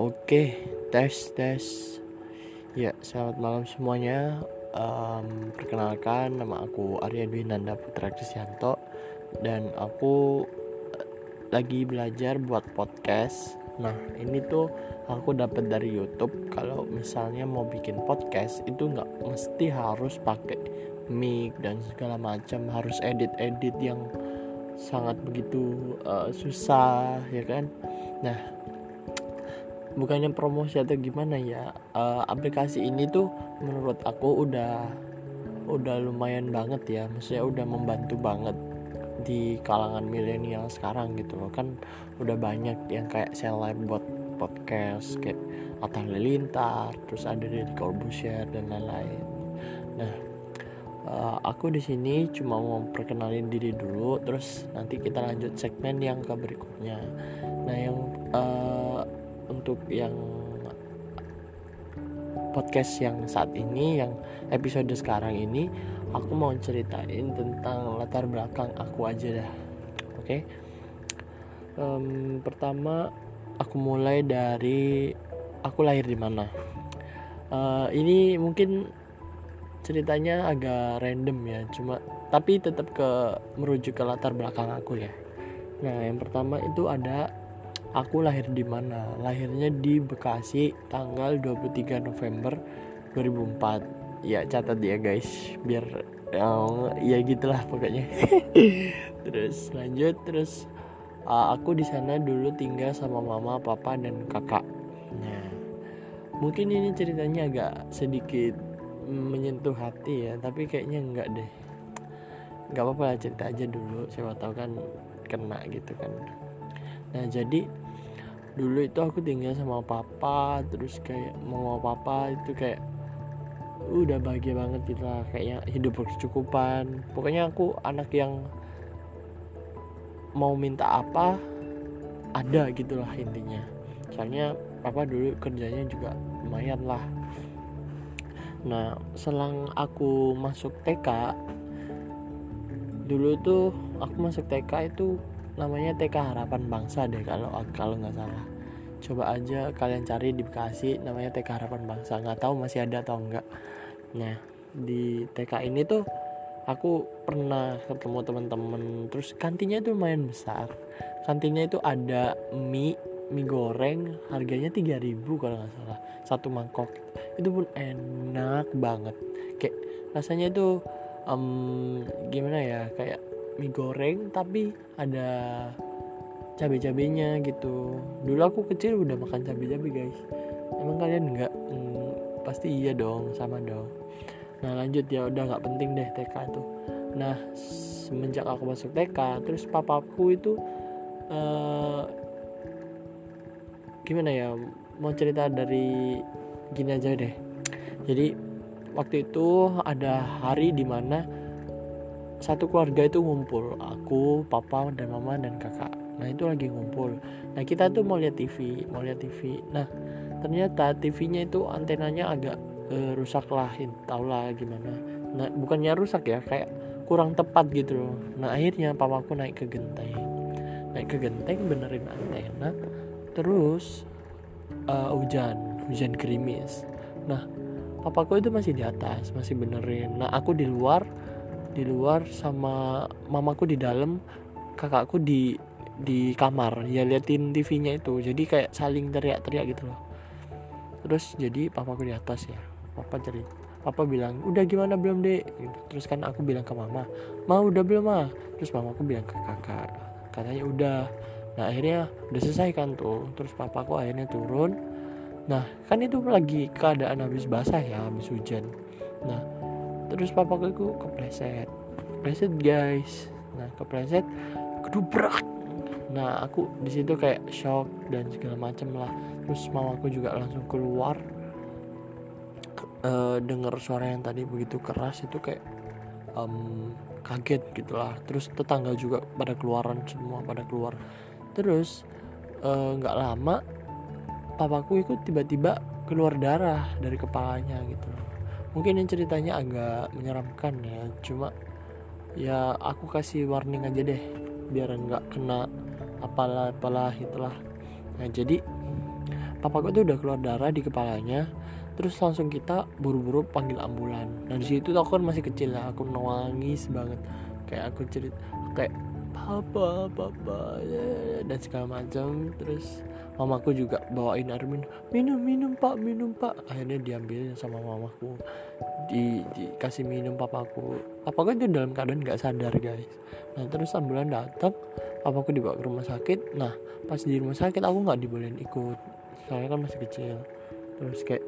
Oke, tes tes. Ya, selamat malam semuanya. Um, perkenalkan, nama aku Arya Dwi Nanda Putra Krisyanto dan aku eh, lagi belajar buat podcast. Nah, ini tuh aku dapat dari YouTube. Kalau misalnya mau bikin podcast itu nggak mesti harus pakai mic dan segala macam, harus edit-edit yang sangat begitu uh, susah, ya kan? Nah, bukannya promosi atau gimana ya uh, aplikasi ini tuh menurut aku udah udah lumayan banget ya. Maksudnya udah membantu banget di kalangan milenial sekarang gitu loh. Kan udah banyak yang kayak seleb buat podcast kayak Atta Halilintar terus ada dari Corbusier dan lain-lain. Nah uh, aku di sini cuma mau perkenalin diri dulu terus nanti kita lanjut segmen yang ke berikutnya. Nah yang uh, untuk yang podcast yang saat ini yang episode sekarang ini aku mau ceritain tentang latar belakang aku aja dah. Oke? Okay? um, pertama aku mulai dari aku lahir di mana? Uh, ini mungkin ceritanya agak random ya cuma tapi tetap ke merujuk ke latar belakang aku ya. Nah yang pertama itu ada Aku lahir di mana? Lahirnya di Bekasi tanggal 23 November 2004. Ya catat ya guys, biar oh, ya gitulah pokoknya. terus lanjut terus uh, aku di sana dulu tinggal sama mama, papa dan kakak. Nah, mungkin ini ceritanya agak sedikit menyentuh hati ya, tapi kayaknya enggak deh. Gak apa-apa cerita aja dulu, siapa tahu kan kena gitu kan nah jadi dulu itu aku tinggal sama papa terus kayak mau papa itu kayak udah bahagia banget gitu lah kayaknya hidup berkecukupan. Pokoknya aku anak yang mau minta apa ada gitulah intinya. Soalnya papa dulu kerjanya juga lumayan lah. Nah selang aku masuk TK dulu tuh aku masuk TK itu namanya TK Harapan Bangsa deh kalau kalau nggak salah. Coba aja kalian cari di Bekasi namanya TK Harapan Bangsa. Nggak tahu masih ada atau enggak nah di TK ini tuh aku pernah ketemu teman-teman. Terus kantinnya itu lumayan besar. Kantinnya itu ada mie mie goreng harganya 3000 kalau nggak salah. Satu mangkok. Itu pun enak banget. Kayak rasanya itu um, gimana ya? Kayak mie goreng tapi ada cabai-cabainya gitu. Dulu aku kecil udah makan cabai-cabai guys. Emang kalian nggak? Hmm, pasti iya dong sama dong. Nah lanjut. Ya udah nggak penting deh TK tuh. Nah semenjak aku masuk TK terus papaku itu uh, gimana ya mau cerita dari gini aja deh. Jadi waktu itu ada hari di mana satu keluarga itu ngumpul. Aku papa dan mama dan kakak. Nah itu lagi ngumpul. Nah kita tuh mau lihat TV mau lihat TV nah ternyata TV-nya itu antenanya agak uh, rusak lah. Tau lah gimana. Nah bukannya rusak ya kayak kurang tepat gitu loh. Nah akhirnya papaku naik ke genteng. Naik ke genteng benerin antena. Terus uh, hujan. Hujan gerimis. Nah papaku itu masih di atas masih benerin. Nah aku di luar di luar sama mamaku di dalam kakakku di di kamar. Ya liatin TV-nya itu. Jadi kayak saling teriak-teriak gitu loh. Terus jadi papaku di atas ya. Papa cari papa bilang udah gimana belum dek? Gitu. terus kan aku bilang ke mama mau udah belum mah terus mamaku bilang ke kakak. Katanya udah. Nah akhirnya udah selesai kan tuh. Terus papaku akhirnya turun. Nah kan itu lagi keadaan habis basah ya habis hujan. Nah terus papaku itu kepleset. Kepleset guys. Nah kepleset kedubrak. Nah aku di situ kayak shock dan segala macam lah. Terus mamaku juga langsung keluar uh, dengar suara yang tadi begitu keras itu kayak um, kaget gitulah. Terus tetangga juga pada keluaran semua pada keluar. Terus eh, nggak uh, lama papaku itu tiba-tiba keluar darah dari kepalanya gitu mungkin yang ceritanya agak menyeramkan ya cuma ya aku kasih warning aja deh biar nggak kena apalah apalah itulah. Nah jadi papaku tuh udah keluar darah di kepalanya terus langsung kita buru-buru panggil ambulan. Nah di situ aku kan masih kecil lah aku nangis banget. Kayak aku cerit kayak papa papa ya, dan segala macam terus mamaku juga bawain air minum minum minum pak minum pak. Akhirnya diambil sama mamaku. Di dikasih minum papaku. Papaku itu dalam keadaan nggak sadar guys. Nah terus ambulan datang papaku dibawa ke rumah sakit. Nah pas di rumah sakit aku nggak dibolehin ikut soalnya kan masih kecil. Terus kayak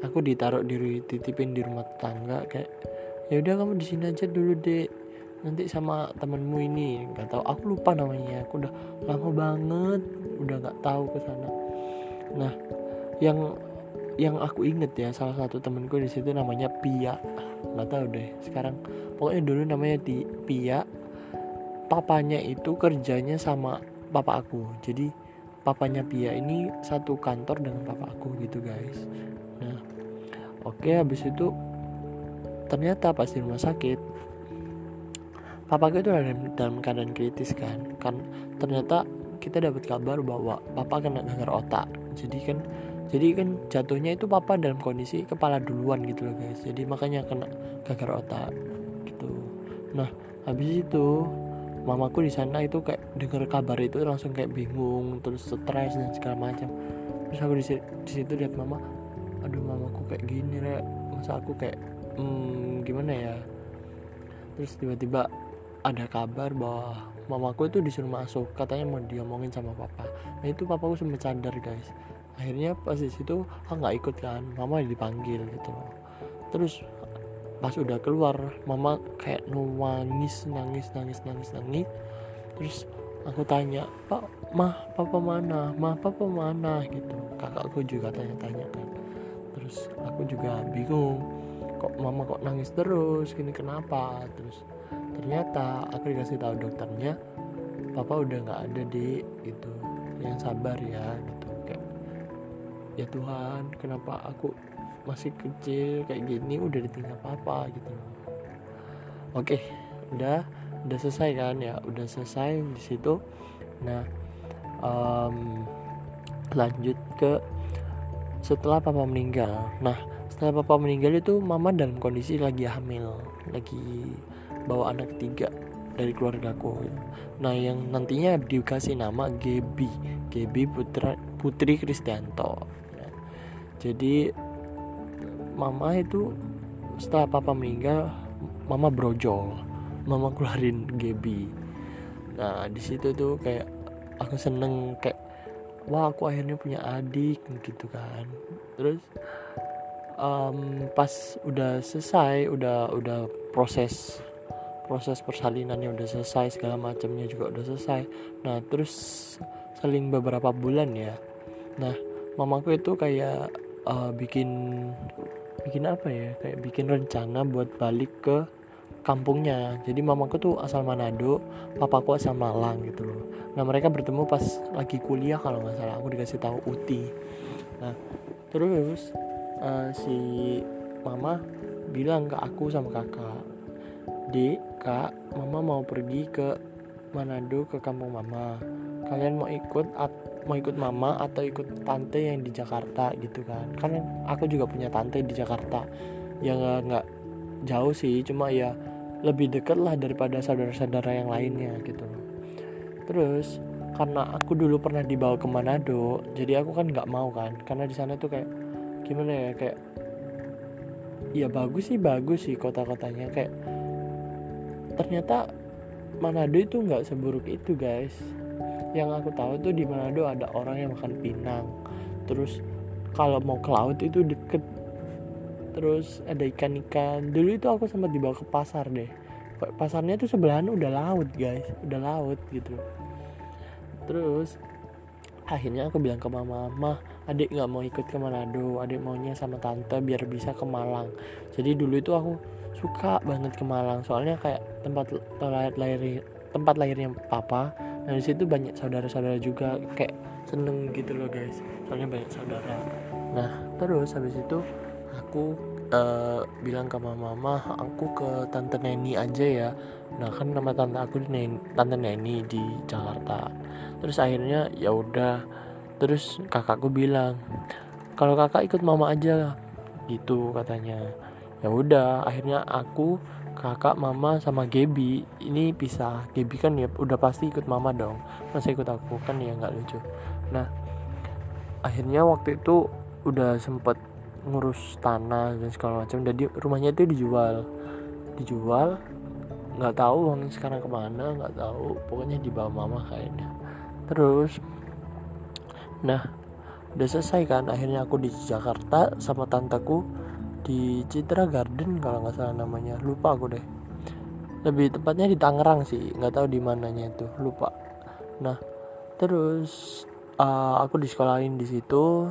aku ditaruh di titipin di rumah tangga kayak ya udah kamu di sini aja dulu deh nanti sama temenmu ini. Nggak tahu aku lupa namanya. Aku udah lama banget udah nggak tahu ke sana. Nah yang yang aku inget ya salah satu temenku di situ namanya Pia. Nggak tahu deh sekarang. Pokoknya dulu namanya di Pia. Papanya itu kerjanya sama papa aku. Jadi papanya Pia ini satu kantor dengan papa aku gitu guys. Nah oke habis itu ternyata pas di rumah sakit papa itu dalam, dalam keadaan kritis kan. Kan ternyata kita dapat kabar bahwa papa kena kanker otak. Jadi kan jadi kan jatuhnya itu papa dalam kondisi kepala duluan gitu loh guys. Jadi makanya kena kanker otak gitu. Nah habis itu mamaku di sana itu kayak dengar kabar itu langsung kayak bingung terus stres dan segala macam. Terus aku di, situ lihat mama aduh mamaku kayak gini rek. Masa aku kayak hmm, gimana ya? Terus tiba-tiba ada kabar bahwa mamaku itu disuruh masuk katanya mau diomongin sama papa. Nah itu papaku sempat sadar guys. Akhirnya pas di situ aku nggak ikut kan mama dipanggil gitu terus pas udah keluar mama kayak nangis nangis nangis nangis nangis. Terus aku tanya pak mah papa mana? Mah papa mana? Gitu. Kakakku juga tanya-tanya kan. Terus aku juga bingung kok mama kok nangis terus? Gini kenapa? Terus ternyata aku dikasih tahu dokternya papa udah nggak ada di itu yang sabar ya gitu. Kayak ya Tuhan kenapa aku masih kecil kayak gini udah ditinggal papa gitu. Oke udah udah selesai kan? Ya udah selesai di situ. Nah um, lanjut ke setelah papa meninggal. Nah setelah papa meninggal itu mama dalam kondisi lagi hamil lagi bawa anak ketiga dari keluargaku nah yang nantinya dikasih nama Gebi Gebi Putra Putri Kristianto. Ya. jadi mama itu setelah papa meninggal mama brojol. Mama keluarin Gebi nah di situ tuh kayak aku seneng kayak wah aku akhirnya punya adik gitu kan. Terus um, pas udah selesai udah udah proses proses persalinannya udah selesai segala macamnya juga udah selesai. Nah terus seling beberapa bulan ya. Nah mamaku itu kayak uh, bikin bikin apa ya? Kayak bikin rencana buat balik ke kampungnya. Jadi mamaku tuh asal Manado papaku asal Malang gitu loh. Nah mereka bertemu pas lagi kuliah kalau nggak salah. Aku dikasih tahu Uti nah terus uh, si mama bilang ke aku sama kakak dek kak mama mau pergi ke Manado ke kampung mama. Kalian mau ikut mau ikut mama atau ikut tante yang di Jakarta gitu kan? Kan aku juga punya tante di Jakarta. Yang nggak jauh sih cuma ya lebih deket lah daripada saudara-saudara yang lainnya gitu. Terus karena aku dulu pernah dibawa ke Manado jadi aku kan nggak mau kan? Karena di sana tuh kayak gimana ya kayak ya bagus sih bagus sih kota-kotanya. Kayak ternyata Manado itu nggak seburuk itu guys. Yang aku tahu tuh di Manado ada orang yang makan pinang. Terus kalau mau ke laut itu deket. Terus ada ikan-ikan. Dulu itu aku sempat dibawa ke pasar deh. Pasarnya tuh sebelahan udah laut guys. Udah laut gitu. Terus akhirnya aku bilang ke mama mah adik nggak mau ikut ke Manado adik maunya sama tante biar bisa ke Malang. Jadi dulu itu aku suka banget ke Malang soalnya kayak tempat lahir tempat lahirnya papa nah di situ banyak saudara-saudara juga kayak seneng gitu loh guys soalnya banyak saudara. Nah terus habis itu aku uh, bilang ke mama mama aku ke tante Neni aja ya. Nah kan nama tante aku Neni, tante Neni di Jakarta. Terus akhirnya ya udah. Terus kakakku bilang kalau kakak ikut mama aja gitu katanya. Ya udah akhirnya aku kakak mama sama Gebi ini pisah. Gebi kan ya udah pasti ikut mama dong. Masa ikut aku kan ya nggak lucu. Nah akhirnya waktu itu udah sempet ngurus tanah dan segala macam. Jadi rumahnya itu dijual. Dijual nggak tahu uangnya sekarang ke mana nggak tahu. Pokoknya dibawa mama kayaknya. Terus nah udah selesai kan. Akhirnya aku di Jakarta sama tanteku di Citra Garden kalau nggak salah namanya. Lupa aku deh. Lebih tepatnya di Tangerang sih. Nggak tahu di mananya itu. Lupa. Nah terus uh, aku disekolahin di situ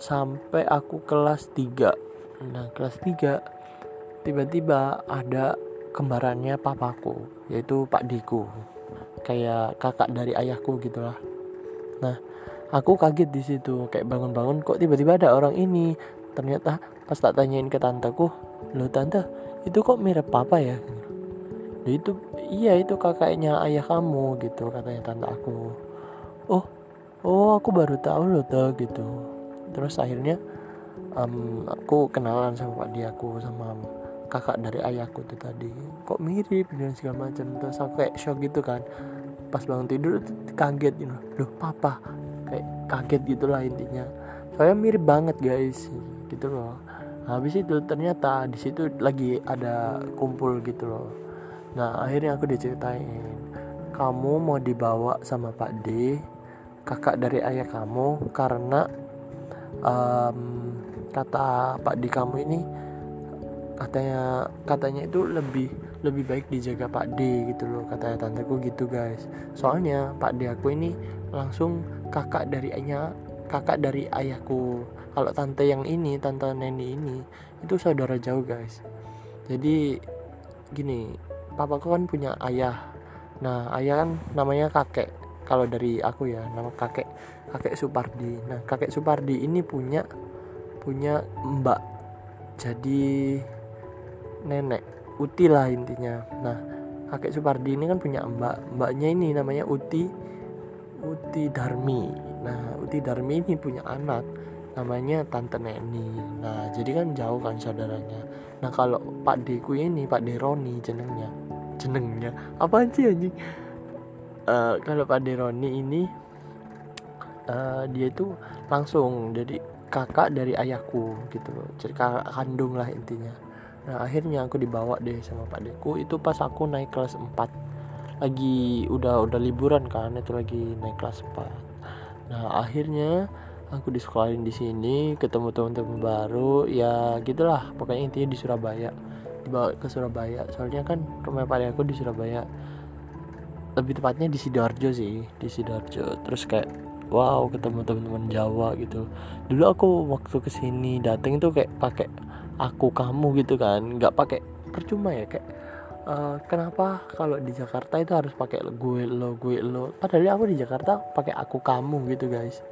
sampai aku kelas 3 nah kelas 3 tiba-tiba ada kembarannya papaku yaitu Pak Diku. Kayak kakak dari ayahku gitulah. Nah aku kaget di situ kayak bangun-bangun kok tiba-tiba ada orang ini? Ternyata pas tak tanyain ke tanteku lo tante itu kok mirip papa ya? Loh itu iya itu kakaknya ayah kamu gitu katanya tante aku. Oh oh aku baru tahu loh tuh gitu terus akhirnya um, aku kenalan sama pak dia aku sama kakak dari ayahku tuh tadi. Kok mirip dan segala macam. Terus aku kayak shock gitu kan. Pas bangun tidur kaget gitu loh papa. Kayak kaget gitulah intinya. Soalnya mirip banget guys. Gitu loh. Habis itu ternyata di situ lagi ada kumpul gitu loh. Nah akhirnya aku diceritain kamu mau dibawa sama Pak D kakak dari ayah kamu karena um, kata Pak di kamu ini katanya katanya itu lebih lebih baik dijaga Pak D gitu loh katanya tanteku gitu guys. Soalnya Pak D aku ini langsung kakak dari ayah kakak dari ayahku. Kalau tante yang ini tante Neni ini itu saudara jauh guys. Jadi gini papaku kan punya ayah. Nah ayah kan namanya kakek kalau dari aku ya nama kakek kakek Supardi. Nah kakek Supardi ini punya punya mbak. Jadi nenek Uti lah intinya. Nah kakek Supardi ini kan punya mbak. Mbaknya ini namanya Uti Uti Darmi. Nah Uti Darmi ini punya anak namanya Tante Neni. Nah jadi kan jauh kan saudaranya. Nah kalau Pak Deku ini Pak Deroni jenengnya. Jenengnya? Apa sih anjing uh, kalau Pak Deroni ini uh, dia itu langsung jadi kakak dari ayahku gitu loh. Kakak kandung lah intinya. Nah akhirnya aku dibawa deh sama Pak Deku. Itu pas aku naik kelas 4 lagi udah udah liburan kan itu lagi naik kelas 4 nah akhirnya aku disekolahin di sini ketemu teman-teman baru. Ya gitulah. Pokoknya intinya di Surabaya. Dibawa ke Surabaya. Soalnya kan rumah Pak aku di Surabaya lebih tepatnya di sidoarjo sih di sidoarjo. Terus kayak wow ketemu teman-teman Jawa gitu. Dulu aku waktu ke sini dateng itu kayak pakai aku kamu gitu kan. Nggak pakai percuma ya kayak uh, kenapa kalau di Jakarta itu harus pakai gue lo gue lo? Padahal aku di Jakarta pakai aku kamu gitu guys.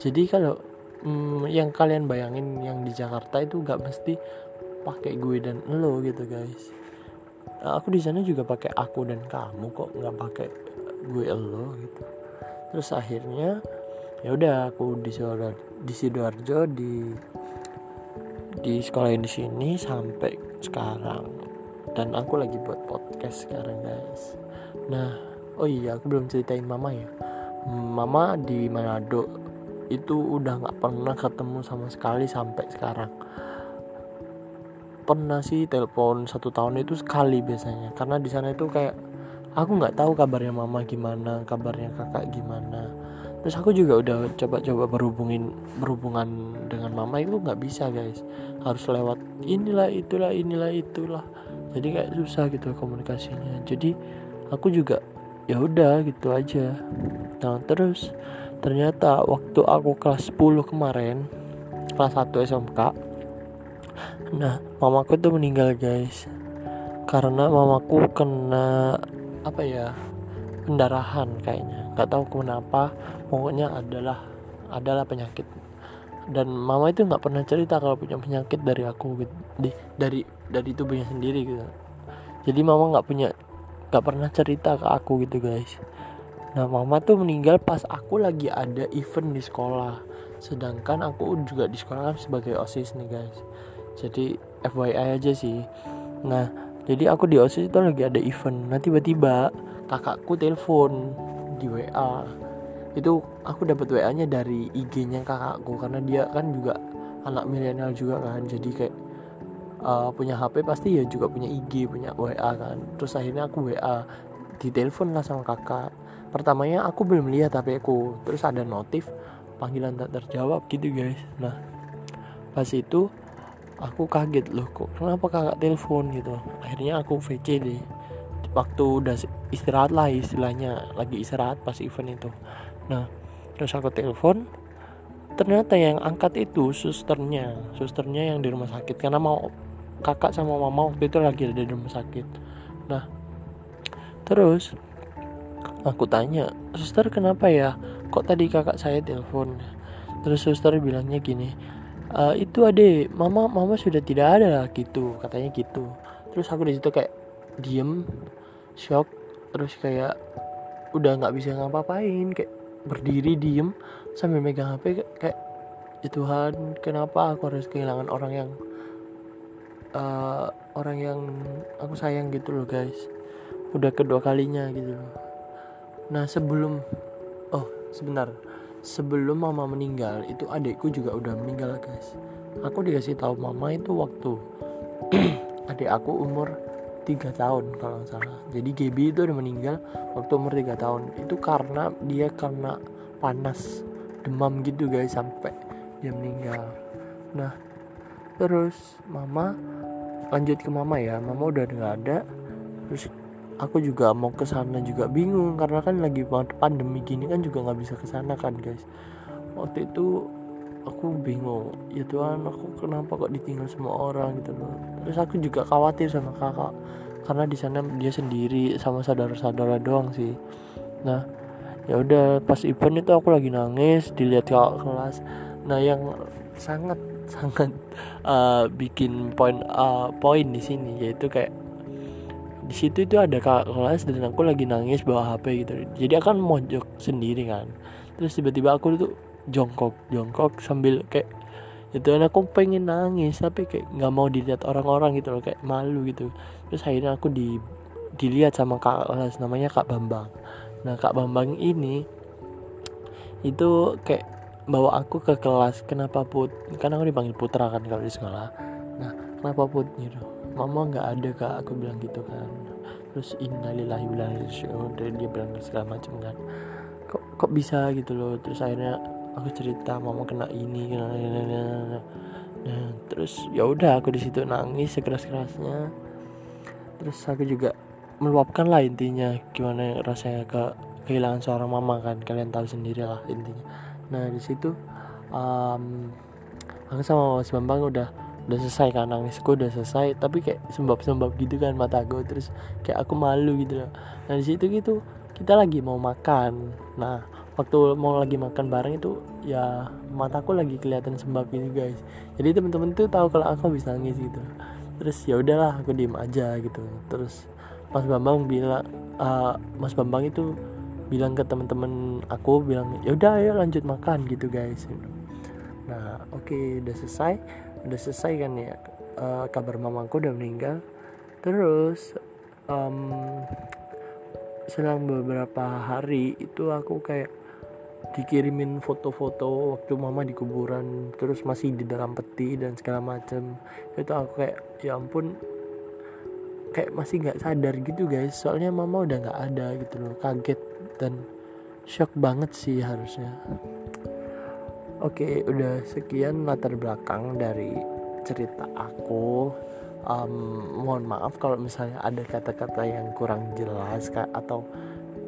Jadi kalau um, yang kalian bayangin yang di Jakarta itu nggak mesti pakai gue dan lo gitu guys Nah, aku di sana juga pakai aku dan kamu kok nggak pakai gue lo gitu. Terus akhirnya ya udah aku di sidoarjo di sidoarjo di di sekolah di sini sampai sekarang. Dan aku lagi buat podcast sekarang guys. Nah oh iya aku belum ceritain mama ya. Mama di Manado itu udah nggak pernah ketemu sama sekali sampai sekarang pernah sih telepon satu tahun itu sekali biasanya. Karena di sana itu kayak aku nggak tahu kabarnya mama gimana kabarnya kakak gimana. Terus aku juga udah coba-coba berhubungin berhubungan dengan mama itu nggak bisa guys. Harus lewat inilah itulah inilah itulah. Jadi kayak susah gitu komunikasinya. Jadi aku juga ya udah gitu aja. Nah terus ternyata waktu aku kelas 10 kemarin kelas 1 SMK nah mamaku tuh meninggal guys. Karena mamaku kena apa ya pendarahan kayaknya. Nggak tahu kenapa. Pokoknya adalah adalah penyakit. Dan mama itu nggak pernah cerita kalau punya penyakit dari aku gitu. Di dari dari tubuhnya sendiri gitu. Jadi mama nggak punya nggak pernah cerita ke aku gitu guys. Nah mama tuh meninggal pas aku lagi ada event di sekolah. Sedangkan aku juga di sekolah sebagai osis nih guys jadi FYI aja sih. Nah jadi aku di osis itu lagi ada event. Nah tiba-tiba kakakku telepon di WA itu aku dapat WA nya dari IG-nya kakakku karena dia kan juga anak milenial juga kan. Jadi kayak uh, punya HP pasti ya juga punya IG punya WA kan. Terus akhirnya aku WA ditelepon lah sama kakak. Pertamanya aku belum lihat HP aku terus ada notif panggilan tak terjawab gitu guys. Nah pas itu aku kaget loh kok kenapa kakak telepon gitu? Akhirnya aku VC deh. Waktu udah istirahat lah istilahnya lagi istirahat pas event itu. Nah terus aku telepon ternyata yang angkat itu susternya susternya yang di rumah sakit. Karena mau kakak sama mama waktu itu lagi ada di rumah sakit. Nah terus aku tanya suster kenapa ya? Kok tadi kakak saya telepon? Terus suster bilangnya gini e, itu ade mama mama sudah tidak ada gitu katanya gitu. Terus aku di situ kayak diem shock terus kayak udah nggak bisa ngapa-ngapain kayak berdiri diem sambil megang HP kayak ya Tuhan kenapa aku harus kehilangan orang yang uh, orang yang aku sayang gitu loh guys. Udah kedua kalinya gitu nah sebelum oh sebentar sebelum mama meninggal itu adikku juga udah meninggal guys. Aku dikasih tahu mama itu waktu adik aku umur tiga tahun kalau nggak salah. Jadi Gaby itu udah meninggal waktu umur tiga tahun. Itu karena dia karena panas demam gitu guys sampai dia meninggal. Nah terus mama lanjut ke mama ya. Mama udah nggak ada. Terus aku juga mau ke sana juga bingung karena kan lagi pandemi gini kan juga nggak bisa ke sana kan guys. Waktu itu aku bingung ya Tuhan aku kenapa kok ditinggal semua orang? Gitu loh. Terus aku juga khawatir sama kakak karena di sana dia sendiri sama saudara-saudara doang sih. Nah ya udah pas event itu aku lagi nangis dilihat kakak kelas. Nah yang sangat sangat uh, bikin poin uh, poin di sini yaitu kayak di situ itu ada kakak kelas dan aku lagi nangis bawa HP gitu. Jadi akan mojok sendiri kan. Terus tiba-tiba aku tuh jongkok jongkok sambil kayak itu aku pengen nangis tapi kayak nggak mau dilihat orang-orang gitu loh kayak malu gitu. Terus akhirnya aku di dilihat sama kak kelas namanya kak Bambang. Nah kak Bambang ini itu kayak bawa aku ke kelas kenapa put kan aku dipanggil putra kan kalau di sekolah. Nah kenapa put? Gitu mama nggak ada kak. Aku bilang gitu kan. Terus innalillahi wa dan dia bilang segala macam kan. Kok kok bisa? Gitu loh. Terus akhirnya aku cerita mama kena ini kena ini, ini, ini. nah terus ya udah aku di situ nangis sekeras kerasnya terus aku juga meluapkan lah intinya gimana rasanya ke kehilangan seorang mama kan. Kalian tahu sendiri lah intinya. Nah di situ um, aku sama Mas Bambang udah udah selesai kan nangisku udah selesai. Tapi kayak sembab-sembab gitu kan mata aku. Terus kayak aku malu gitu loh. Nah di situ gitu kita lagi mau makan. Nah waktu mau lagi makan bareng itu ya mataku lagi kelihatan sembab gitu guys. Jadi temen-temen tuh tahu kalau aku bisa nangis gitu terus ya udahlah aku diem aja gitu. Terus Mas Bambang bilang uh, Mas Bambang itu bilang ke temen-temen aku bilang ya udah ayo lanjut makan gitu guys. Nah oke okay, udah selesai udah selesai kan ya uh, kabar mamaku udah meninggal. Terus um, selang beberapa hari itu aku kayak dikirimin foto-foto waktu mama di kuburan terus masih di dalam peti dan segala macam itu aku kayak ya ampun kayak masih nggak sadar gitu guys. Soalnya mama udah nggak ada gitu loh kaget dan shock banget sih harusnya oke udah sekian latar belakang dari cerita aku. Um, mohon maaf kalau misalnya ada kata-kata yang kurang jelas kak atau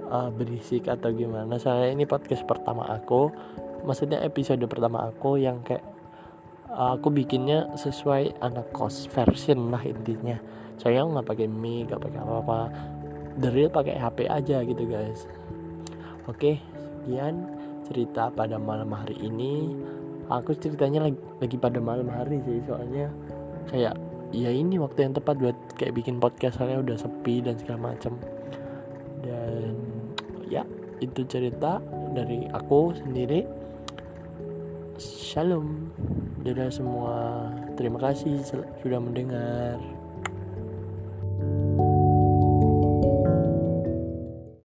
uh, berisik atau gimana. Soalnya ini podcast pertama aku. Maksudnya episode pertama aku yang kayak uh, aku bikinnya sesuai anak kos version lah intinya. Saya nggak pakai mic nggak pakai apa apa the real pakai HP aja gitu guys. Oke sekian cerita pada malam hari ini. Aku ceritanya lagi, lagi pada malam hari sih soalnya kayak ya ini waktu yang tepat buat kayak bikin podcast soalnya udah sepi dan segala macam dan ya itu cerita dari aku sendiri. Shalom. Dadah semua. Terima kasih sudah mendengar